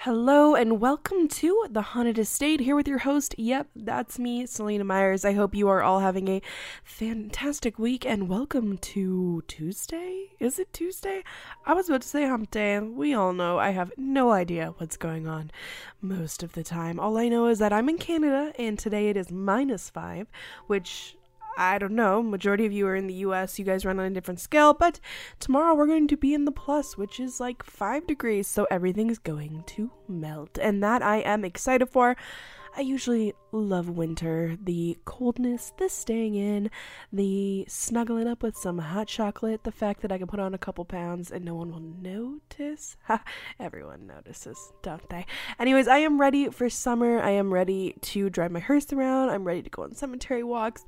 Hello and welcome to The Haunted Estate here with your host. Yep, that's me, Selena Myers. I hope you are all having a fantastic week and welcome to Tuesday. Is it Tuesday? I was about to say hump day. We all know I have no idea what's going on most of the time. All I know is that I'm in Canada and today it is minus five, which I don't know, majority of you are in the US, you guys run on a different scale, but tomorrow we're going to be in the plus, which is like 5 degrees, so everything's going to melt. And that I am excited for. I usually love winter, the coldness, the staying in, the snuggling up with some hot chocolate, the fact that I can put on a couple pounds and no one will notice. Ha, everyone notices, don't they? Anyways, I am ready for summer. I am ready to drive my hearse around. I'm ready to go on cemetery walks.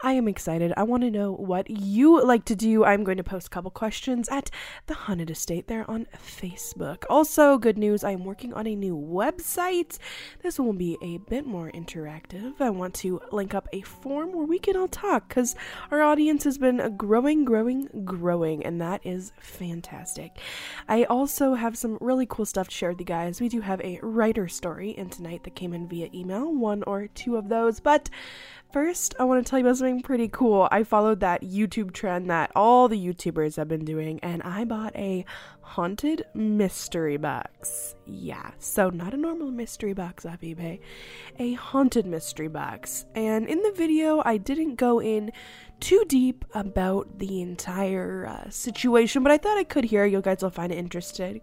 I am excited. I want to know what you like to do. I'm going to post a couple questions at the Haunted Estate there on Facebook. Also, good news I am working on a new website. This will be a bit more interactive. I want to link up a form where we can all talk because our audience has been growing, growing, growing, and that is fantastic. I also have some really cool stuff to share with you guys. We do have a writer story in tonight that came in via email, one or two of those, but First, I want to tell you about something pretty cool. I followed that YouTube trend that all the YouTubers have been doing, and I bought a haunted mystery box. Yeah, so not a normal mystery box off eBay, a haunted mystery box. And in the video, I didn't go in too deep about the entire uh, situation, but I thought I could hear. You guys will find it interesting.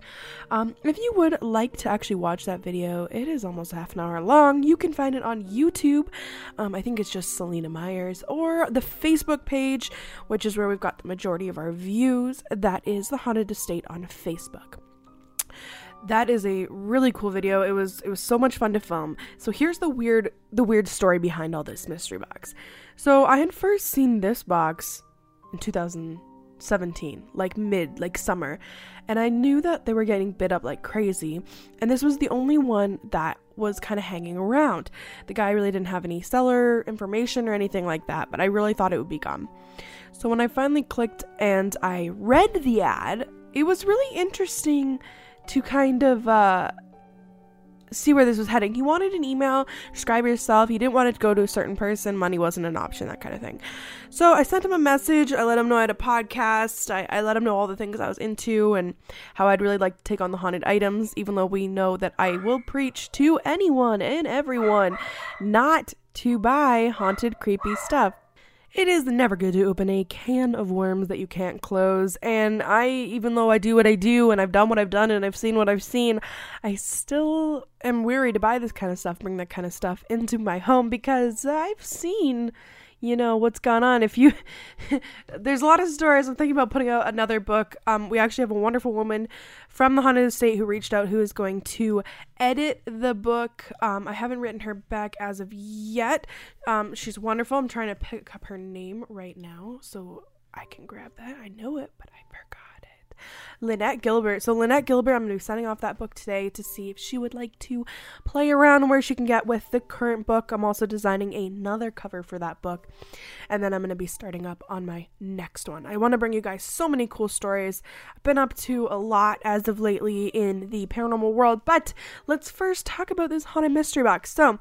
Um, if you would like to actually watch that video, it is almost half an hour long. You can find it on YouTube. Um, I think it's just Selena Myers, or the Facebook page, which is where we've got the majority of our views. That is the Haunted Estate on Facebook that is a really cool video. It was it was so much fun to film. So here's the weird the weird story behind all this mystery box. So I had first seen this box in 2017, like mid, like summer, and I knew that they were getting bid up like crazy, and this was the only one that was kind of hanging around. The guy really didn't have any seller information or anything like that, but I really thought it would be gone. So when I finally clicked and I read the ad, it was really interesting to kind of uh, see where this was heading. He wanted an email, describe yourself. He didn't want it to go to a certain person. Money wasn't an option, that kind of thing. So I sent him a message. I let him know I had a podcast. I, I let him know all the things I was into and how I'd really like to take on the haunted items, even though we know that I will preach to anyone and everyone not to buy haunted, creepy stuff. It is never good to open a can of worms that you can't close. And I, even though I do what I do and I've done what I've done and I've seen what I've seen, I still am weary to buy this kind of stuff, bring that kind of stuff into my home because I've seen you know what's gone on. If you there's a lot of stories. I'm thinking about putting out another book. Um, we actually have a wonderful woman from the haunted estate who reached out who is going to edit the book. Um, i haven't written her back as of yet. Um, she's wonderful. I'm trying to pick up her name right now so I can grab that. I know it, but I forgot. Lynette Gilbert. So Lynette Gilbert, I'm going to be sending off that book today to see if she would like to play around where she can get with the current book. I'm also designing another cover for that book. And then I'm going to be starting up on my next one. I want to bring you guys so many cool stories. I've been up to a lot as of lately in the paranormal world, but let's first talk about this haunted mystery box. So,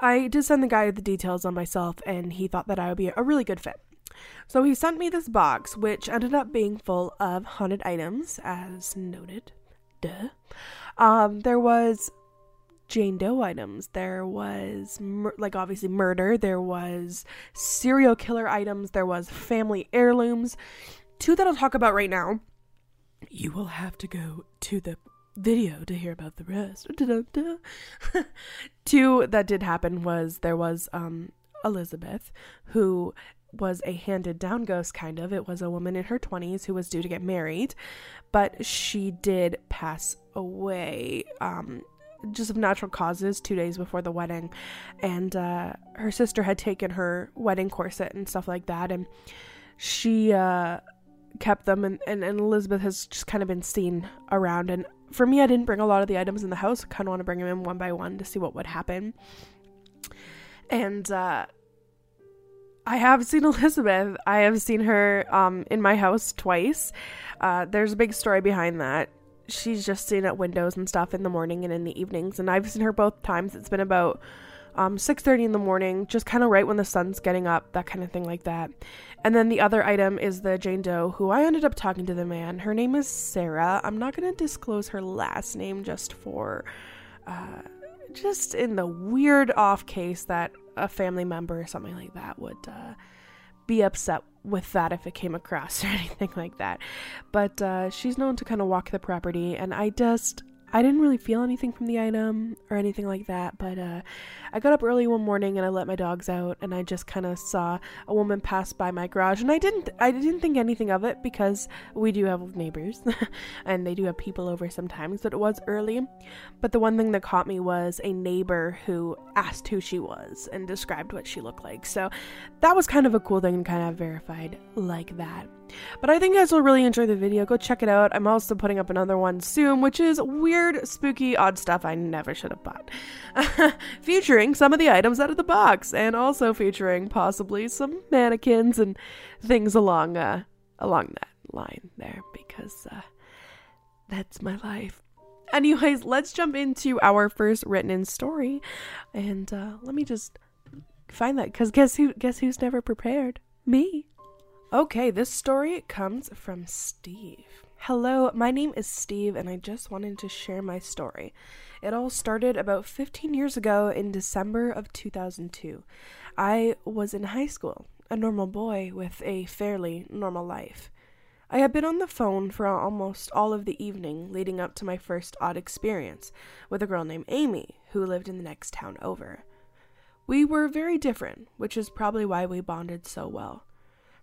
I did send the guy the details on myself and he thought that I would be a really good fit. So he sent me this box, which ended up being full of haunted items, as noted. Duh. Um, there was Jane Doe items. There was, mur- like, obviously murder. There was serial killer items. There was family heirlooms. Two that I'll talk about right now. You will have to go to the video to hear about the rest. Two that did happen was there was um Elizabeth, who was a handed down ghost, kind of. It was a woman in her 20s who was due to get married, but she did pass away. Um, just of natural causes two days before the wedding and uh, her sister had taken her wedding corset and stuff like that and she uh, kept them and, and, and elizabeth has just kind of been seen around and for me i didn't bring a lot of the items in the house I kind of want to bring them in one by one to see what would happen and uh, I have seen Elizabeth. I have seen her um, in my house twice. Uh, there's a big story behind that. She's just seen at windows and stuff in the morning and in the evenings, and I've seen her both times. It's been about um, 6.30 in the morning, just kind of right when the sun's getting up, that kind of thing like that. And then the other item is the Jane Doe, who I ended up talking to the man. Her name is Sarah. I'm not going to disclose her last name just for... Uh, just in the weird off case that a family member or something like that would uh, be upset with that if it came across or anything like that. But uh, she's known to kind of walk the property, and I just I didn't really feel anything from the item or anything like that, but uh, I got up early one morning and I let my dogs out, and I just kind of saw a woman pass by my garage, and I didn't I didn't think anything of it because we do have neighbors, and they do have people over sometimes. But it was early, but the one thing that caught me was a neighbor who asked who she was and described what she looked like. So that was kind of a cool thing and kind of verified like that. But I think you guys will really enjoy the video. Go check it out. I'm also putting up another one soon, which is weird, spooky, odd stuff I never should have bought. featuring some of the items out of the box, and also featuring possibly some mannequins and things along uh, along that line there, because uh, that's my life. Anyways, let's jump into our first written in story, and uh, let me just find that because guess who? Guess who's never prepared? Me. Okay, this story comes from Steve. Hello, my name is Steve, and I just wanted to share my story. It all started about 15 years ago in December of 2002. I was in high school, a normal boy with a fairly normal life. I had been on the phone for almost all of the evening leading up to my first odd experience with a girl named Amy who lived in the next town over. We were very different, which is probably why we bonded so well.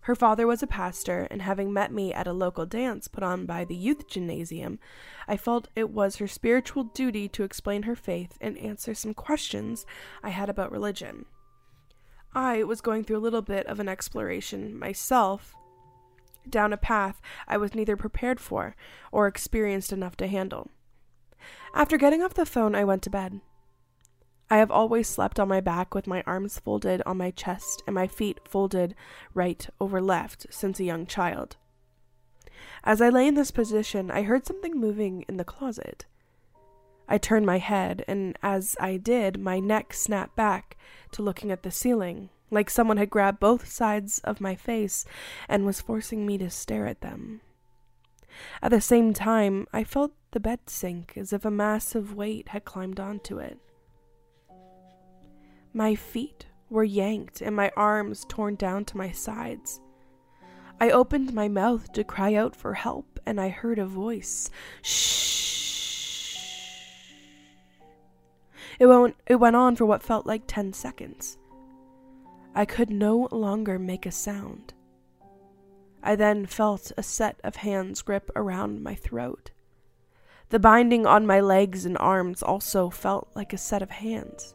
Her father was a pastor, and having met me at a local dance put on by the youth gymnasium, I felt it was her spiritual duty to explain her faith and answer some questions I had about religion. I was going through a little bit of an exploration myself down a path I was neither prepared for or experienced enough to handle. After getting off the phone, I went to bed. I have always slept on my back with my arms folded on my chest and my feet folded right over left since a young child. As I lay in this position, I heard something moving in the closet. I turned my head, and as I did, my neck snapped back to looking at the ceiling, like someone had grabbed both sides of my face and was forcing me to stare at them. At the same time, I felt the bed sink as if a massive weight had climbed onto it. My feet were yanked and my arms torn down to my sides. I opened my mouth to cry out for help, and I heard a voice. Shh. It went, it went on for what felt like 10 seconds. I could no longer make a sound. I then felt a set of hands grip around my throat. The binding on my legs and arms also felt like a set of hands.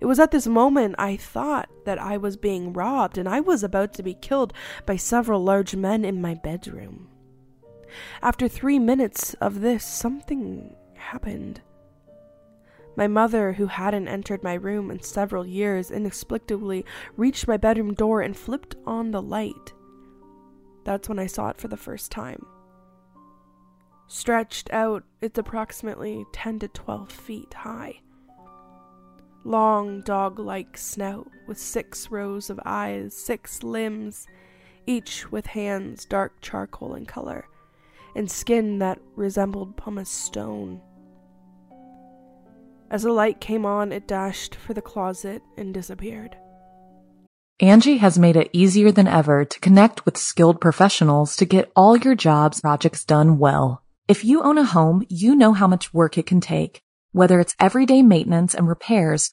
It was at this moment I thought that I was being robbed and I was about to be killed by several large men in my bedroom. After three minutes of this, something happened. My mother, who hadn't entered my room in several years, inexplicably reached my bedroom door and flipped on the light. That's when I saw it for the first time. Stretched out, it's approximately 10 to 12 feet high. Long dog like snout with six rows of eyes, six limbs, each with hands dark charcoal in color, and skin that resembled pumice stone. As the light came on, it dashed for the closet and disappeared. Angi has made it easier than ever to connect with skilled professionals to get all your jobs projects done well. If you own a home, you know how much work it can take, whether it's everyday maintenance and repairs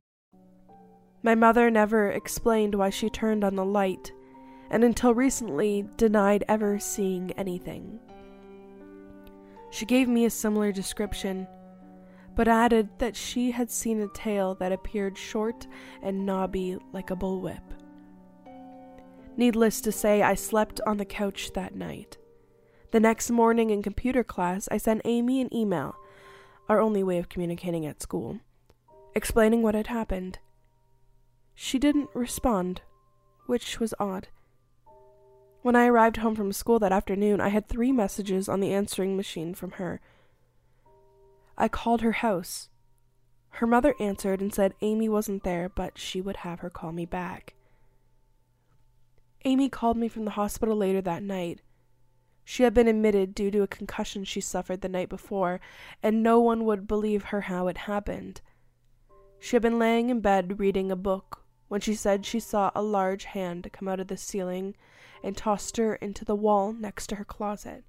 My mother never explained why she turned on the light, and until recently denied ever seeing anything. She gave me a similar description, but added that she had seen a tail that appeared short and knobby like a bullwhip. Needless to say, I slept on the couch that night. The next morning in computer class, I sent Amy an email, our only way of communicating at school, explaining what had happened. She didn't respond, which was odd. When I arrived home from school that afternoon, I had three messages on the answering machine from her. I called her house. Her mother answered and said Amy wasn't there, but she would have her call me back. Amy called me from the hospital later that night. She had been admitted due to a concussion she suffered the night before, and no one would believe her how it happened. She had been laying in bed reading a book when she said she saw a large hand come out of the ceiling and tossed her into the wall next to her closet.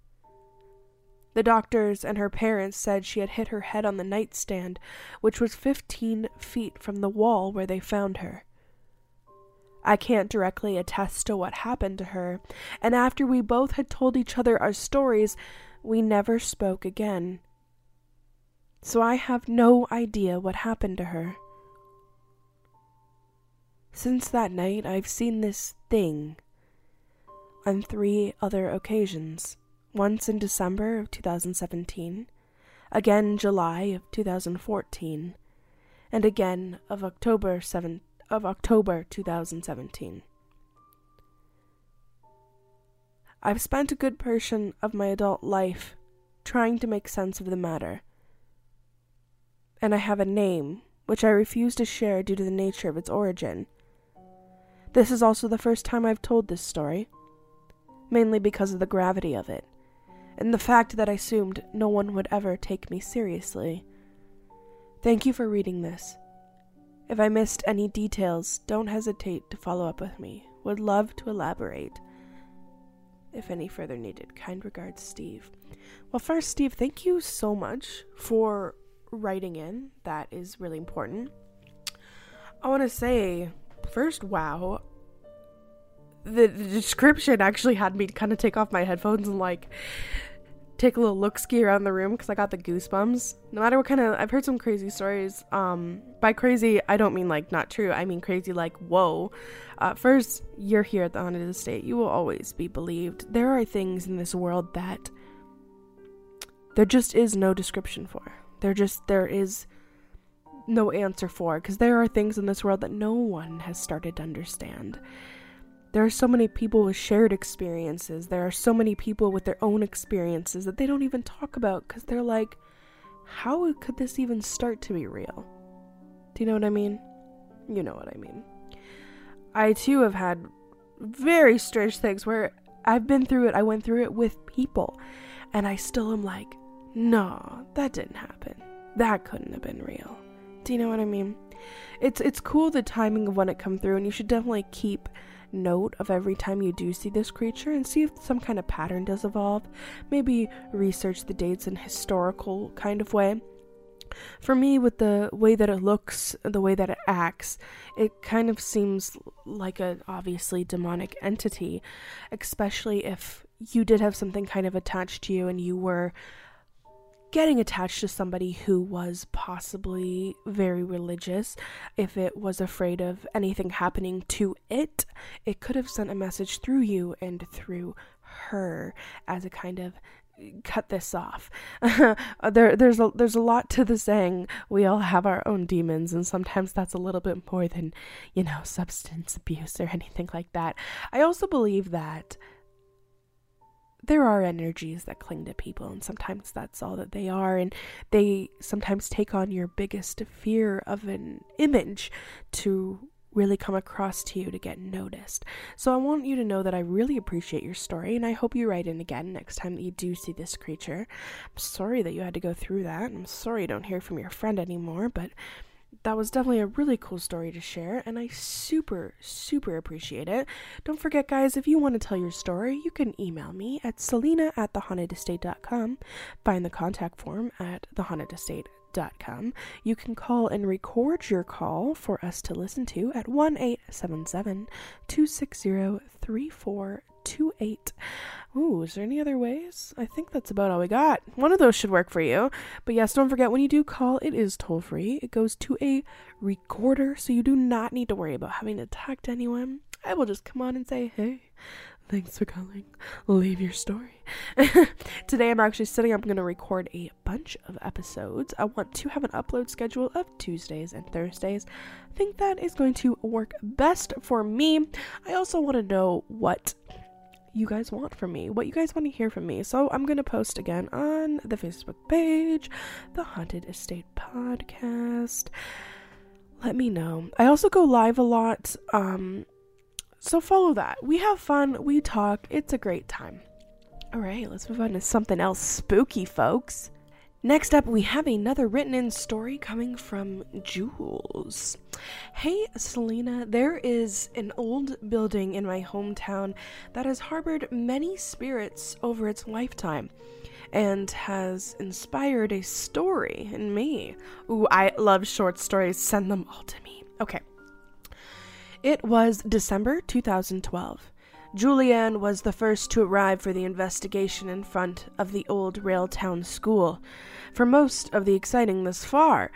The doctors and her parents said she had hit her head on the nightstand, which was fifteen feet from the wall where they found her. I can't directly attest to what happened to her, and after we both had told each other our stories, we never spoke again. So I have no idea what happened to her. Since that night, I've seen this thing on three other occasions once in December of 2017, again July of 2014, and again of October 7th of October 2017. I've spent a good portion of my adult life trying to make sense of the matter. And I have a name, which I refuse to share due to the nature of its origin. This is also the first time I've told this story, mainly because of the gravity of it, and the fact that I assumed no one would ever take me seriously. Thank you for reading this. If I missed any details, don't hesitate to follow up with me. Would love to elaborate. If any further needed. Kind regards, Steve. Well, first, Steve, thank you so much for writing in. That is really important. I want to say, first, wow. The, the description actually had me kind of take off my headphones and like take a little look ski around the room because I got the goosebumps. No matter what kind of, I've heard some crazy stories. Um, by crazy, I don't mean like not true. I mean crazy like whoa. Uh, first, you're here at the Haunted Estate. You will always be believed. There are things in this world that there just is no description for. There just there is no answer for because there are things in this world that no one has started to understand. There are so many people with shared experiences. There are so many people with their own experiences that they don't even talk about because they're like, how could this even start to be real? Do you know what I mean? You know what I mean. I too have had very strange things where I've been through it, I went through it with people, and I still am like, no, that didn't happen. That couldn't have been real. Do you know what I mean? It's it's cool the timing of when it come through, and you should definitely keep note of every time you do see this creature and see if some kind of pattern does evolve. Maybe research the dates in historical kind of way. For me, with the way that it looks, the way that it acts, it kind of seems like a obviously demonic entity, especially if you did have something kind of attached to you and you were getting attached to somebody who was possibly very religious, if it was afraid of anything happening to it, it could have sent a message through you and through her as a kind of cut this off. there there's a there's a lot to the saying we all have our own demons and sometimes that's a little bit more than, you know, substance abuse or anything like that. I also believe that there are energies that cling to people, and sometimes that's all that they are, and they sometimes take on your biggest fear of an image to really come across to you to get noticed. So I want you to know that I really appreciate your story, and I hope you write in again next time that you do see this creature. I'm sorry that you had to go through that. I'm sorry you don't hear from your friend anymore, but that was definitely a really cool story to share, and I super, super appreciate it. Don't forget, guys, if you want to tell your story, you can email me at selena at thehauntedestate.com, find the contact form at thehauntedestate.com. You can call and record your call for us to listen to at 1 877 260 3428. Ooh, is there any other ways? I think that's about all we got. One of those should work for you. But yes, don't forget when you do call, it is toll free. It goes to a recorder, so you do not need to worry about having to talk to anyone. I will just come on and say, hey, thanks for calling. Leave your story. Today I'm actually sitting, I'm going to record a bunch of episodes. I want to have an upload schedule of Tuesdays and Thursdays. I think that is going to work best for me. I also want to know what you guys want from me, what you guys want to hear from me. So I'm going to post again on the Facebook page, the Haunted Estate Podcast. Let me know. I also go live a lot. Um, so follow that. We have fun, we talk, it's a great time. All right, let's move on to something else spooky, folks. Next up, we have another written in story coming from Jules. Hey, Selena, there is an old building in my hometown that has harbored many spirits over its lifetime and has inspired a story in me. Ooh, I love short stories. Send them all to me. Okay. It was December 2012. Julianne was the first to arrive for the investigation in front of the old Railtown school. For most of the exciting thus far,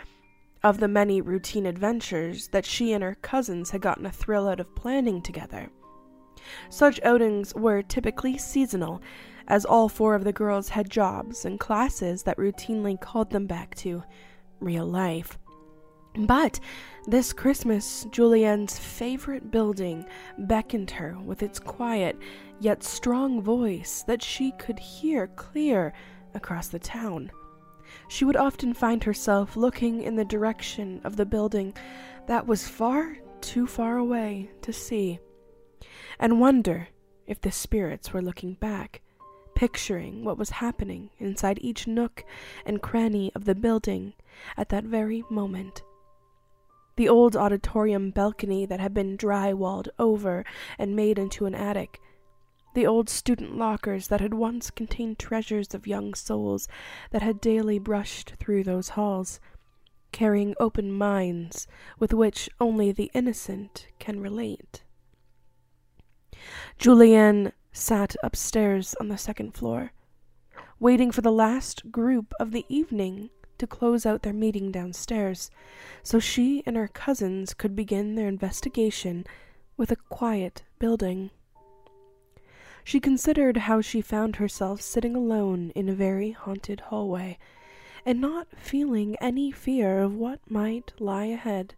of the many routine adventures that she and her cousins had gotten a thrill out of planning together. Such outings were typically seasonal, as all four of the girls had jobs and classes that routinely called them back to real life. But this Christmas, Julianne's favorite building beckoned her with its quiet yet strong voice that she could hear clear across the town. She would often find herself looking in the direction of the building that was far too far away to see, and wonder if the spirits were looking back, picturing what was happening inside each nook and cranny of the building at that very moment the old auditorium balcony that had been dry walled over and made into an attic, the old student lockers that had once contained treasures of young souls that had daily brushed through those halls, carrying open minds with which only the innocent can relate. Julianne sat upstairs on the second floor, waiting for the last group of the evening to close out their meeting downstairs, so she and her cousins could begin their investigation with a quiet building. She considered how she found herself sitting alone in a very haunted hallway, and not feeling any fear of what might lie ahead.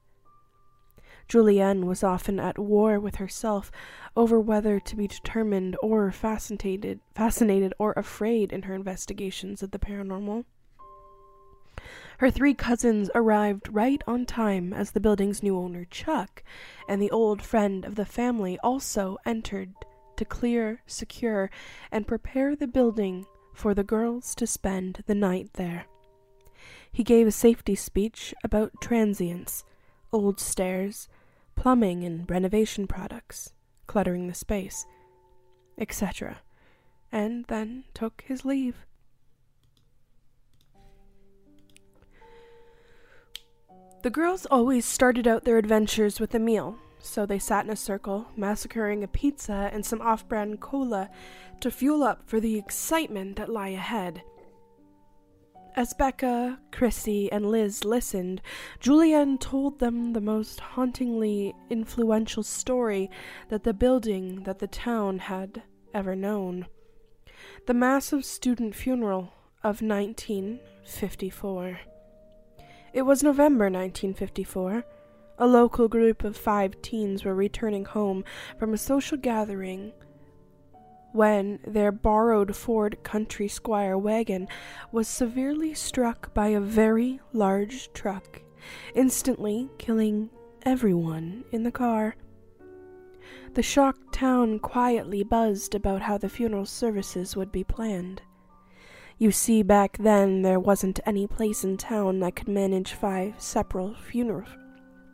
Julianne was often at war with herself over whether to be determined or fascinated, fascinated or afraid in her investigations of the paranormal. Her three cousins arrived right on time as the building's new owner, Chuck, and the old friend of the family also entered to clear, secure, and prepare the building for the girls to spend the night there. He gave a safety speech about transients, old stairs, plumbing and renovation products, cluttering the space, etc., and then took his leave. The girls always started out their adventures with a meal, so they sat in a circle, massacring a pizza and some off brand cola to fuel up for the excitement that lay ahead. As Becca, Chrissy, and Liz listened, Julianne told them the most hauntingly influential story that the building that the town had ever known the massive student funeral of 1954. It was November 1954. A local group of five teens were returning home from a social gathering when their borrowed Ford Country Squire wagon was severely struck by a very large truck, instantly killing everyone in the car. The shocked town quietly buzzed about how the funeral services would be planned. You see, back then there wasn't any place in town that could manage five separate funeral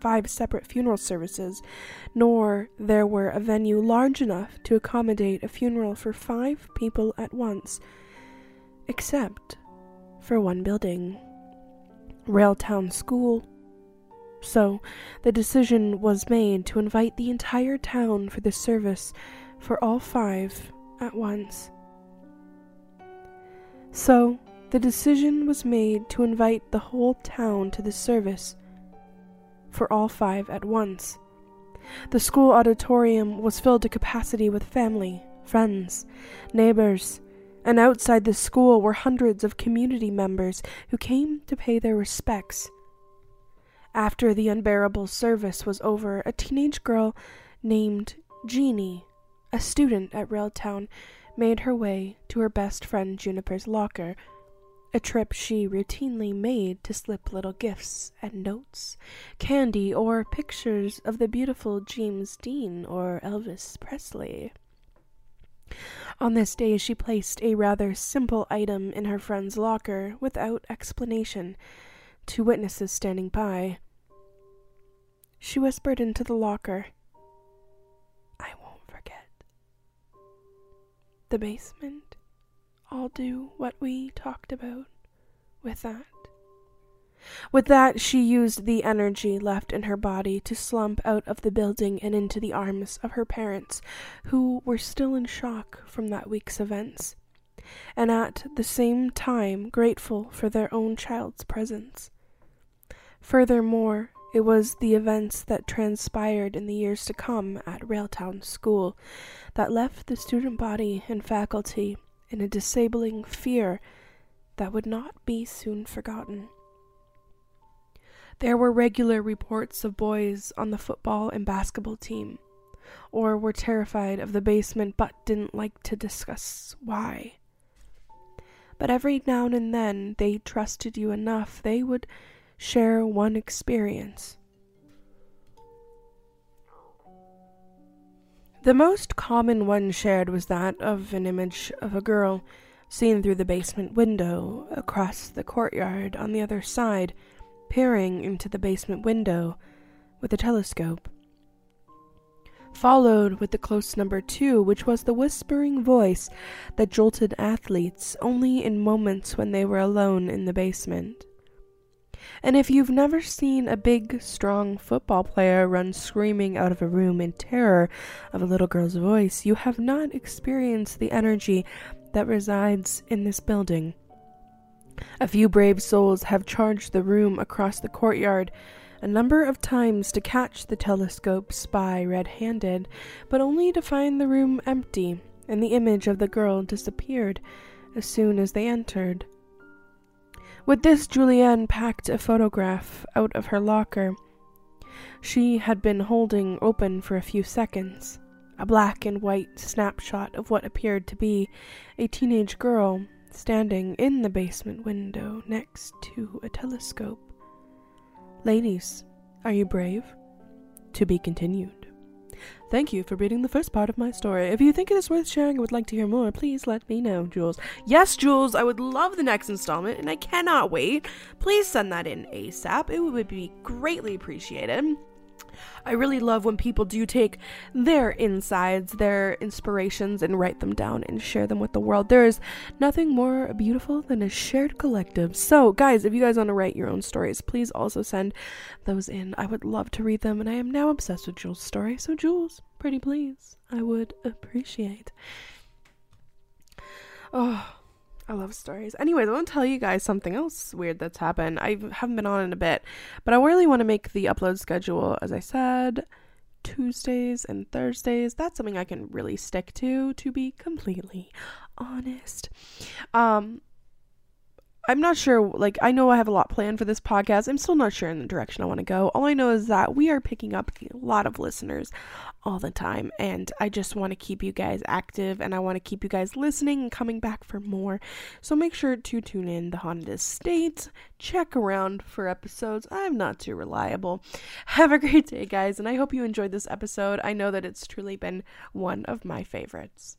five separate funeral services, nor there were a venue large enough to accommodate a funeral for five people at once, except for one building Railtown School. So the decision was made to invite the entire town for the service for all five at once. So the decision was made to invite the whole town to the service for all five at once. The school auditorium was filled to capacity with family, friends, neighbors, and outside the school were hundreds of community members who came to pay their respects. After the unbearable service was over, a teenage girl named Jeannie, a student at Railtown, made her way to her best friend Juniper's locker a trip she routinely made to slip little gifts and notes, candy, or pictures of the beautiful James Dean or Elvis Presley. On this day, she placed a rather simple item in her friend's locker without explanation to witnesses standing by. She whispered into the locker, The basement I'll do what we talked about with that. With that, she used the energy left in her body to slump out of the building and into the arms of her parents, who were still in shock from that week's events, and at the same time grateful for their own child's presence. Furthermore, it was the events that transpired in the years to come at Railtown School that left the student body and faculty in a disabling fear that would not be soon forgotten. There were regular reports of boys on the football and basketball team, or were terrified of the basement but didn't like to discuss why. But every now and then they trusted you enough they would share one experience The most common one shared was that of an image of a girl seen through the basement window across the courtyard on the other side, peering into the basement window with a telescope. Followed with the close number two, which was the whispering voice that jolted athletes only in moments when they were alone in the basement. And if you've never seen a big, strong football player run screaming out of a room in terror of a little girl's voice, you have not experienced the energy that resides in this building. A few brave souls have charged the room across the courtyard a number of times to catch the telescope spy red handed, but only to find the room empty and the image of the girl disappeared as soon as they entered. With this, Julianne packed a photograph out of her locker. She had been holding open for a few seconds, a black and white snapshot of what appeared to be a teenage girl standing in the basement window next to a telescope. Ladies, are you brave? To be continued. Thank you for reading the first part of my story. If you think it is worth sharing or would like to hear more, please let me know, Jules. Yes, Jules, I would love the next installment, and I cannot wait. Please send that in ASAP. It would be greatly appreciated. I really love when people do take their insides, their inspirations, and write them down and share them with the world. There is nothing more beautiful than a shared collective. So, guys, if you guys want to write your own stories, please also send those in. I would love to read them, and I am now obsessed with Jules' story. So, Jules, pretty please, I would appreciate. Oh. I love stories. Anyways, I want to tell you guys something else weird that's happened. I haven't been on in a bit, but I really want to make the upload schedule, as I said, Tuesdays and Thursdays. That's something I can really stick to, to be completely honest. Um, I'm not sure, like, I know I have a lot planned for this podcast. I'm still not sure in the direction I want to go. All I know is that we are picking up a lot of listeners all the time, and I just want to keep you guys active and I want to keep you guys listening and coming back for more. So make sure to tune in the Haunted Estate, check around for episodes. I'm not too reliable. Have a great day, guys, and I hope you enjoyed this episode. I know that it's truly been one of my favorites.